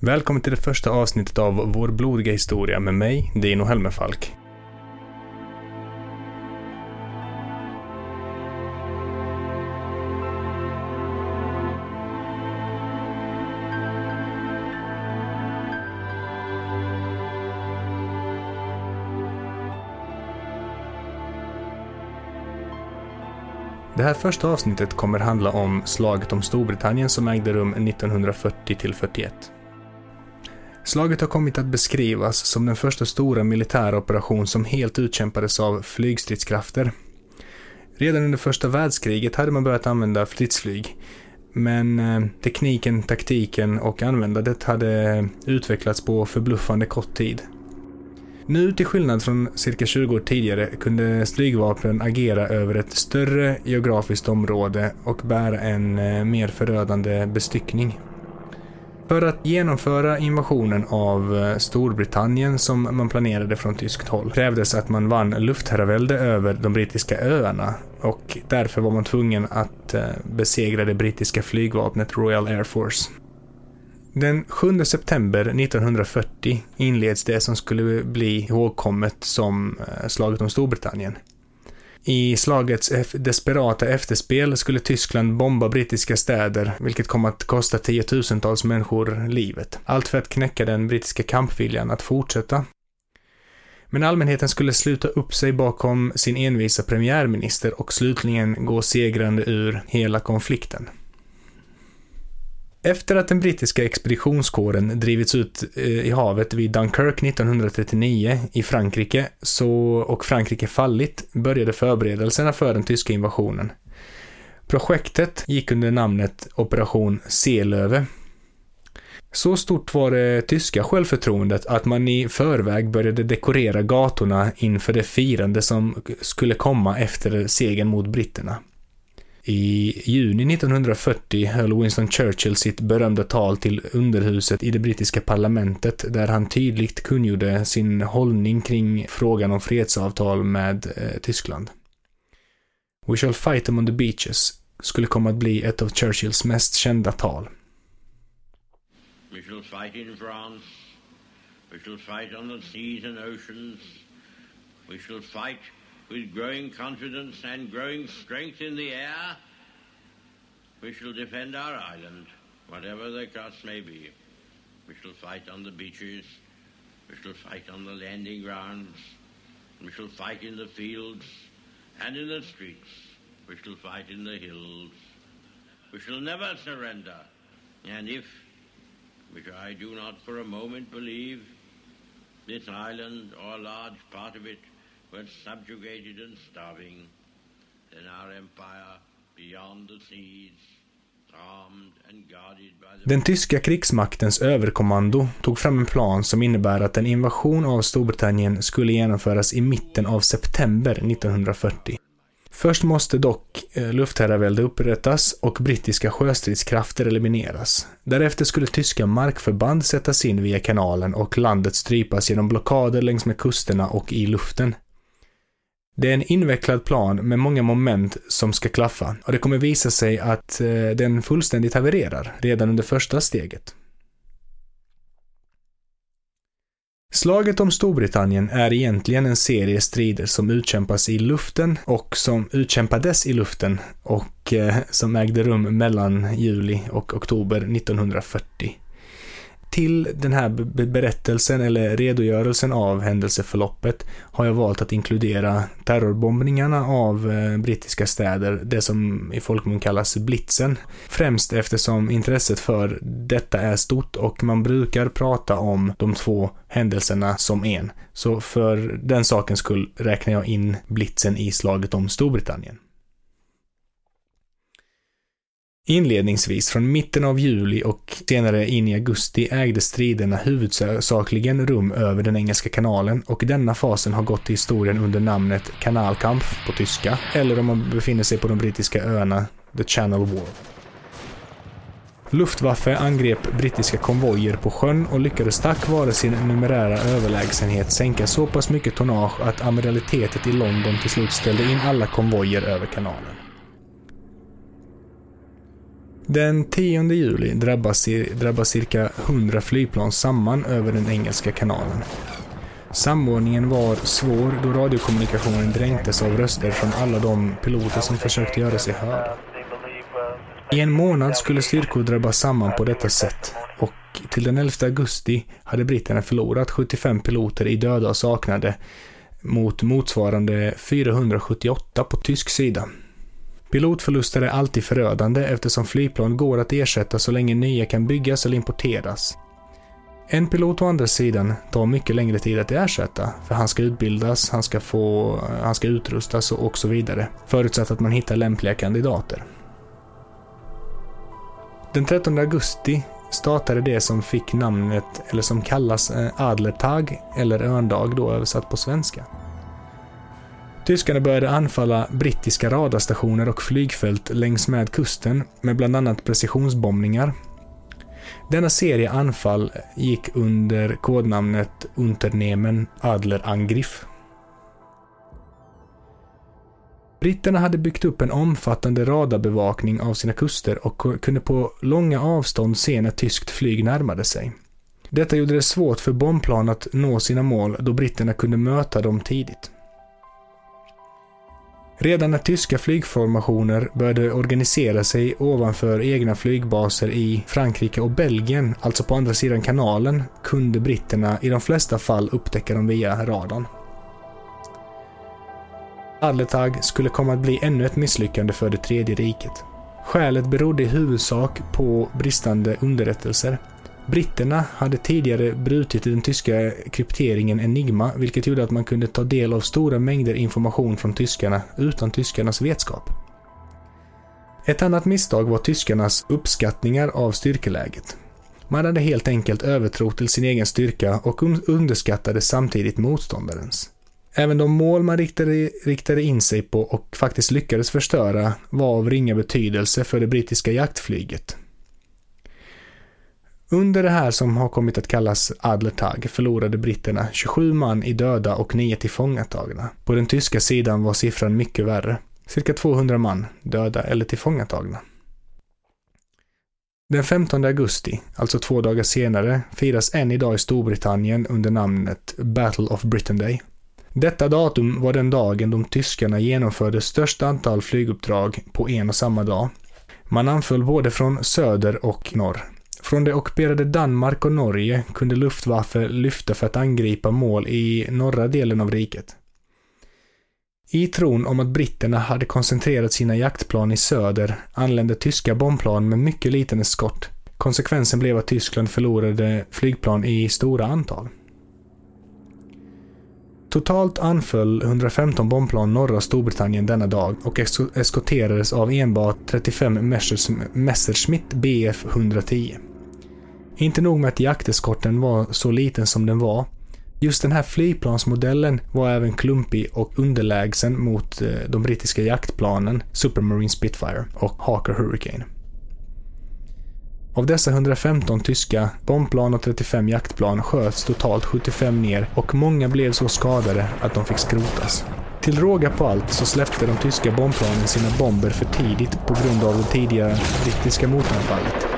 Välkommen till det första avsnittet av Vår blodiga historia med mig, Dino Helmerfalk. Det här första avsnittet kommer handla om slaget om Storbritannien som ägde rum 1940 41. Slaget har kommit att beskrivas som den första stora militära operation som helt utkämpades av flygstridskrafter. Redan under första världskriget hade man börjat använda stridsflyg, men eh, tekniken, taktiken och användandet hade eh, utvecklats på förbluffande kort tid. Nu till skillnad från cirka 20 år tidigare kunde flygvapnen agera över ett större geografiskt område och bära en eh, mer förödande bestyckning. För att genomföra invasionen av eh, Storbritannien som man planerade från tyskt håll krävdes att man vann luftherravälde över de brittiska öarna och därför var man tvungen att eh, besegra det brittiska flygvapnet Royal Air Force. Den 7 september 1940 inleds det som skulle bli ihågkommet som eh, slaget om Storbritannien. I slagets desperata efterspel skulle Tyskland bomba brittiska städer, vilket kom att kosta tiotusentals människor livet. Allt för att knäcka den brittiska kampviljan att fortsätta. Men allmänheten skulle sluta upp sig bakom sin envisa premiärminister och slutligen gå segrande ur hela konflikten. Efter att den brittiska expeditionskåren drivits ut eh, i havet vid Dunkirk 1939 i Frankrike så, och Frankrike fallit började förberedelserna för den tyska invasionen. Projektet gick under namnet Operation Selöve. Så stort var det tyska självförtroendet att man i förväg började dekorera gatorna inför det firande som skulle komma efter segern mot britterna. I juni 1940 höll Winston Churchill sitt berömda tal till underhuset i det brittiska parlamentet där han tydligt kungjorde sin hållning kring frågan om fredsavtal med eh, Tyskland. We shall fight them on the beaches skulle komma att bli ett av Churchills mest kända tal. We shall fight in France. We shall fight on the seas and oceans. We shall fight with growing confidence and growing strength in the air, we shall defend our island, whatever the cost may be. We shall fight on the beaches, we shall fight on the landing grounds, we shall fight in the fields and in the streets, we shall fight in the hills. We shall never surrender, and if, which I do not for a moment believe, this island or a large part of it were subjugated and starving, then our empire beyond the seas. Den tyska krigsmaktens överkommando tog fram en plan som innebär att en invasion av Storbritannien skulle genomföras i mitten av september 1940. Först måste dock eh, luftherravälde upprättas och brittiska sjöstridskrafter elimineras. Därefter skulle tyska markförband sättas in via kanalen och landet strypas genom blockader längs med kusterna och i luften. Det är en invecklad plan med många moment som ska klaffa och det kommer visa sig att eh, den fullständigt havererar redan under första steget. Slaget om Storbritannien är egentligen en serie strider som utkämpas i luften och som utkämpades i luften och eh, som ägde rum mellan juli och oktober 1940 till den här berättelsen eller redogörelsen av händelseförloppet har jag valt att inkludera terrorbombningarna av eh, brittiska städer, det som i folkmun kallas blitzen. Främst eftersom intresset för detta är stort och man brukar prata om de två händelserna som en. Så för den sakens skull räknar jag in blitzen i slaget om Storbritannien. Inledningsvis, från mitten av juli och senare in i augusti ägde striderna huvudsakligen rum över den Engelska kanalen och denna fasen har gått till historien under namnet Kanalkampf på tyska, eller om man befinner sig på de brittiska öarna, The Channel War. Luftwaffe angrep brittiska konvojer på sjön och lyckades tack vare sin numerära överlägsenhet sänka så pass mycket tonnage att amiralitetet i London till slut ställde in alla konvojer över kanalen. Den 10 juli drabbas, drabbas cirka 100 flygplan samman över den engelska kanalen. Samordningen var svår då radiokommunikationen dränktes av röster från alla de piloter som försökte göra sig hörda. I en månad skulle styrkor drabbas samman på detta sätt och till den 11 augusti hade britterna förlorat 75 piloter i döda och saknade mot motsvarande 478 på tysk sida. Pilotförluster är alltid förödande eftersom flygplan går att ersätta så länge nya kan byggas eller importeras. En pilot å andra sidan tar mycket längre tid att ersätta, för han ska utbildas, han ska, få, han ska utrustas och så vidare, förutsatt att man hittar lämpliga kandidater. Den 13 augusti startade det som fick namnet, eller som kallas eh, Adlertag, eller Örndag då översatt på svenska. Tyskarna började anfalla brittiska radarstationer och flygfält längs med kusten med bland annat precisionsbombningar. Denna serie anfall gick under kodnamnet Unternehmen Adlerangriff. Britterna hade byggt upp en omfattande radarbevakning av sina kuster och kunde på långa avstånd se när tyskt flyg närmade sig. Detta gjorde det svårt för bombplan att nå sina mål då britterna kunde möta dem tidigt. Redan när tyska flygformationer började organisera sig ovanför egna flygbaser i Frankrike och Belgien, alltså på andra sidan kanalen, kunde britterna i de flesta fall upptäcka dem via radarn. Adletag skulle komma att bli ännu ett misslyckande för det tredje riket. Skälet berodde i huvudsak på bristande underrättelser. Britterna hade tidigare brutit den tyska krypteringen Enigma, vilket gjorde att man kunde ta del av stora mängder information från tyskarna utan tyskarnas vetskap. Ett annat misstag var tyskarnas uppskattningar av styrkeläget. Man hade helt enkelt övertro till sin egen styrka och underskattade samtidigt motståndarens. Även de mål man riktade, riktade in sig på och faktiskt lyckades förstöra var av ringa betydelse för det brittiska jaktflyget. Under det här som har kommit att kallas Adlertag förlorade britterna 27 man i döda och 9 tillfångatagna. På den tyska sidan var siffran mycket värre. Cirka 200 man döda eller tillfångatagna. Den 15 augusti, alltså två dagar senare, firas än idag i Storbritannien under namnet Battle of Britain Day. Detta datum var den dagen de tyskarna genomförde störst antal flyguppdrag på en och samma dag. Man anföll både från söder och norr. Från det ockuperade Danmark och Norge kunde Luftwaffe lyfta för att angripa mål i norra delen av riket. I tron om att britterna hade koncentrerat sina jaktplan i söder anlände tyska bombplan med mycket liten eskort. Konsekvensen blev att Tyskland förlorade flygplan i stora antal. Totalt anföll 115 bombplan norra Storbritannien denna dag och eskorterades av enbart 35 Messerschmitt Bf 110. Inte nog med att jakteskorten var så liten som den var. Just den här flygplansmodellen var även klumpig och underlägsen mot eh, de brittiska jaktplanen Supermarine Spitfire och Hawker Hurricane. Av dessa 115 tyska bombplan och 35 jaktplan sköts totalt 75 ner och många blev så skadade att de fick skrotas. Till råga på allt så släppte de tyska bombplanen sina bomber för tidigt på grund av det tidiga brittiska motanfallet.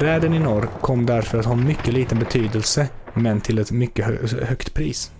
Räden i norr kom därför att ha mycket liten betydelse, men till ett mycket högt pris.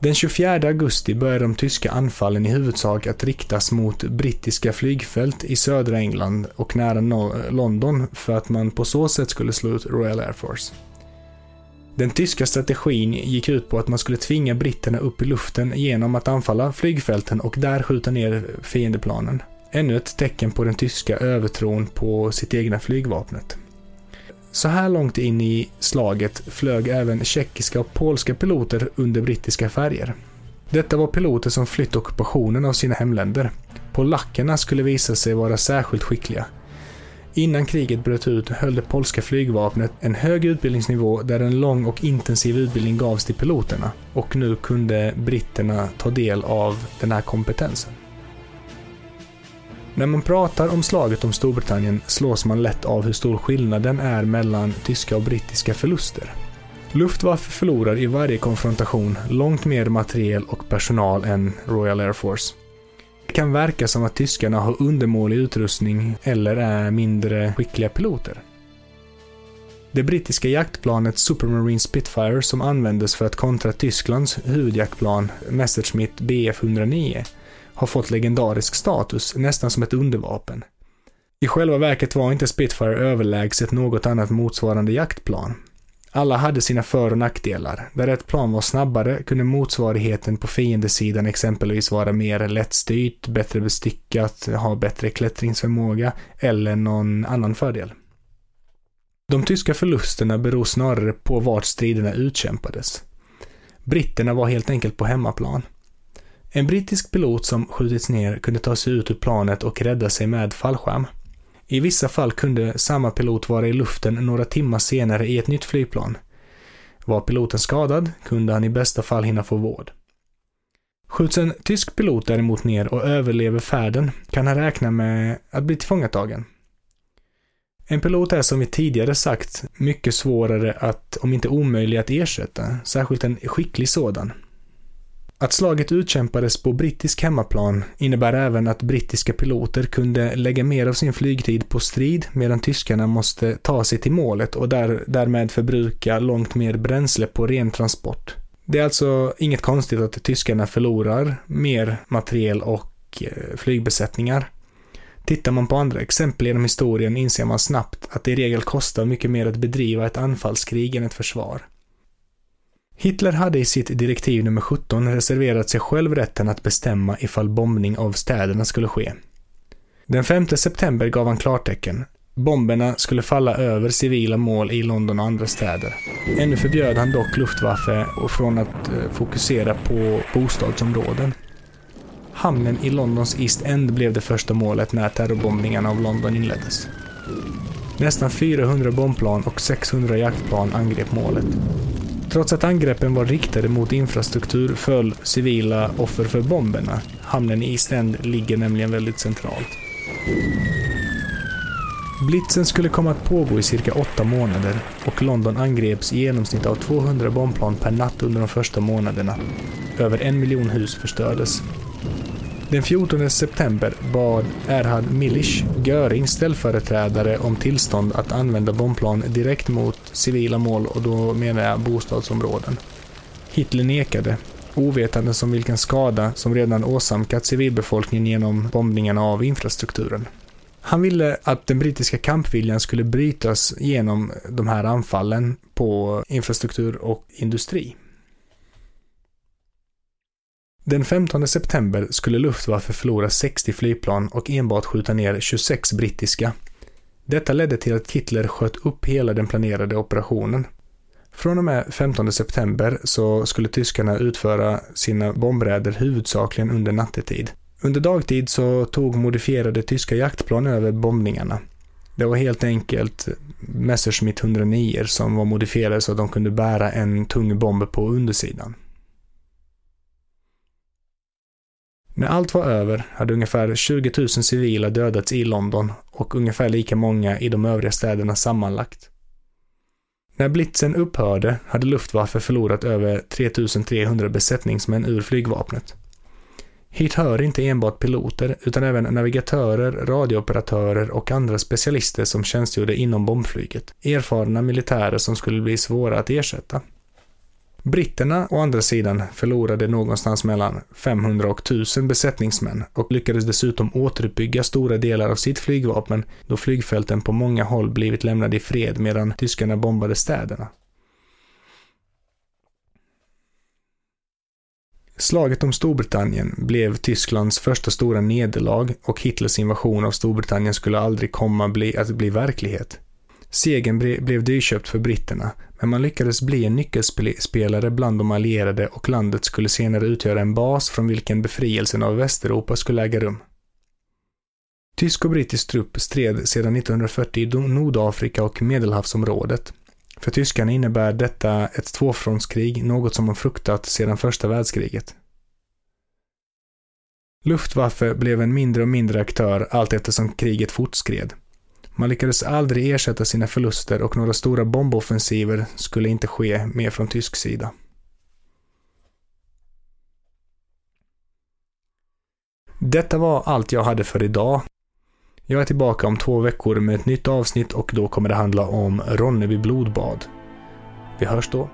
Den 24 augusti började de tyska anfallen i huvudsak att riktas mot brittiska flygfält i södra England och nära London för att man på så sätt skulle slå ut Royal Air Force. Den tyska strategin gick ut på att man skulle tvinga britterna upp i luften genom att anfalla flygfälten och där skjuta ner fiendeplanen. Ännu ett tecken på den tyska övertron på sitt egna flygvapnet. Så här långt in i slaget flög även tjeckiska och polska piloter under brittiska färger. Detta var piloter som flytt ockupationen av sina hemländer. Polackerna skulle visa sig vara särskilt skickliga. Innan kriget bröt ut höll det polska flygvapnet en hög utbildningsnivå där en lång och intensiv utbildning gavs till piloterna. Och nu kunde britterna ta del av den här kompetensen. När man pratar om slaget om Storbritannien slås man lätt av hur stor skillnaden är mellan tyska och brittiska förluster. Luftwaffe förlorar i varje konfrontation långt mer materiel och personal än Royal Air Force. Det kan verka som att tyskarna har undermålig utrustning eller är mindre skickliga piloter. Det brittiska jaktplanet Supermarine Spitfire som användes för att kontra Tysklands huvudjaktplan Messerschmitt Bf 109 har fått legendarisk status, nästan som ett undervapen. I själva verket var inte Spitfire överlägset något annat motsvarande jaktplan. Alla hade sina för och nackdelar. Där ett plan var snabbare kunde motsvarigheten på fiendesidan exempelvis vara mer lättstyrt, bättre bestyckat, ha bättre klättringsförmåga eller någon annan fördel. De tyska förlusterna beror snarare på vart striderna utkämpades. Britterna var helt enkelt på hemmaplan. En brittisk pilot som skjutits ner kunde ta sig ut ur planet och rädda sig med fallskärm. I vissa fall kunde samma pilot vara i luften några timmar senare i ett nytt flygplan. Var piloten skadad kunde han i bästa fall hinna få vård. Skjuts en tysk pilot däremot ner och överlever färden kan han räkna med att bli tillfångatagen. En pilot är som vi tidigare sagt mycket svårare att, om inte omöjlig att ersätta, särskilt en skicklig sådan. Att slaget utkämpades på brittisk hemmaplan innebär även att brittiska piloter kunde lägga mer av sin flygtid på strid medan tyskarna måste ta sig till målet och där, därmed förbruka långt mer bränsle på ren transport. Det är alltså inget konstigt att tyskarna förlorar mer materiel och eh, flygbesättningar. Tittar man på andra exempel genom historien inser man snabbt att det i regel kostar mycket mer att bedriva ett anfallskrig än ett försvar. Hitler hade i sitt direktiv nummer 17 reserverat sig själv rätten att bestämma ifall bombning av städerna skulle ske. Den 5 september gav han klartecken. Bomberna skulle falla över civila mål i London och andra städer. Ännu förbjöd han dock Luftwaffe från att eh, fokusera på bostadsområden. Hamnen i Londons East End blev det första målet när terrorbombningarna av London inleddes. Nästan 400 bombplan och 600 jaktplan angrep målet. Trots att angreppen var riktade mot infrastruktur föll civila offer för bomberna. Hamnen i East End ligger nämligen väldigt centralt. Blitzen skulle komma att pågå i cirka åtta månader och London angreps i genomsnitt av 200 bombplan per natt under de första månaderna. Över en miljon hus förstördes. Den 14 september bad Erhard Milisch, Görings ställföreträdare, om tillstånd att använda bombplan direkt mot civila mål och då menar jag bostadsområden. Hitler nekade, ovetande om vilken skada som redan åsamkat civilbefolkningen genom bombningarna av infrastrukturen. Han ville att den brittiska kampviljan skulle brytas genom de här anfallen på infrastruktur och industri. Den 15 september skulle Luftwaffe förlora 60 flygplan och enbart skjuta ner 26 brittiska. Detta ledde till att Hitler sköt upp hela den planerade operationen. Från och med 15 september så skulle tyskarna utföra sina bombräder huvudsakligen under nattetid. Under dagtid så tog modifierade tyska jaktplan över bombningarna. Det var helt enkelt Messerschmitt 109 som var modifierade så att de kunde bära en tung bomb på undersidan. När allt var över hade ungefär 20 000 civila dödats i London och ungefär lika många i de övriga städerna sammanlagt. När blitzen upphörde hade Luftwaffe förlorat över 3300 besättningsmän ur flygvapnet. Hit hör inte enbart piloter utan även navigatörer, radiooperatörer och andra specialister som tjänstgjorde inom bombflyget. Erfarna militärer som skulle bli svåra att ersätta. Britterna å andra sidan förlorade någonstans mellan 500 och 1000 besättningsmän och lyckades dessutom återuppbygga stora delar av sitt flygvapen då flygfälten på många håll blivit lämnade i fred medan tyskarna bombade städerna. Slaget om Storbritannien blev Tysklands första stora nederlag och Hitlers invasion av Storbritannien skulle aldrig komma bli, att bli verklighet. Segern blev dyrköpt för britterna, men man lyckades bli en nyckelspelare bland de allierade och landet skulle senare utgöra en bas från vilken befrielsen av Västeuropa skulle äga rum. Tysk och brittisk trupp stred sedan 1940 i Nordafrika och Medelhavsområdet. För tyskarna innebär detta ett tvåfrontskrig, något som man fruktat sedan första världskriget. Luftwaffe blev en mindre och mindre aktör allt eftersom kriget fortskred. Man lyckades aldrig ersätta sina förluster och några stora bomboffensiver skulle inte ske mer från tysk sida. Detta var allt jag hade för idag. Jag är tillbaka om två veckor med ett nytt avsnitt och då kommer det handla om Ronneby blodbad. Vi hörs då.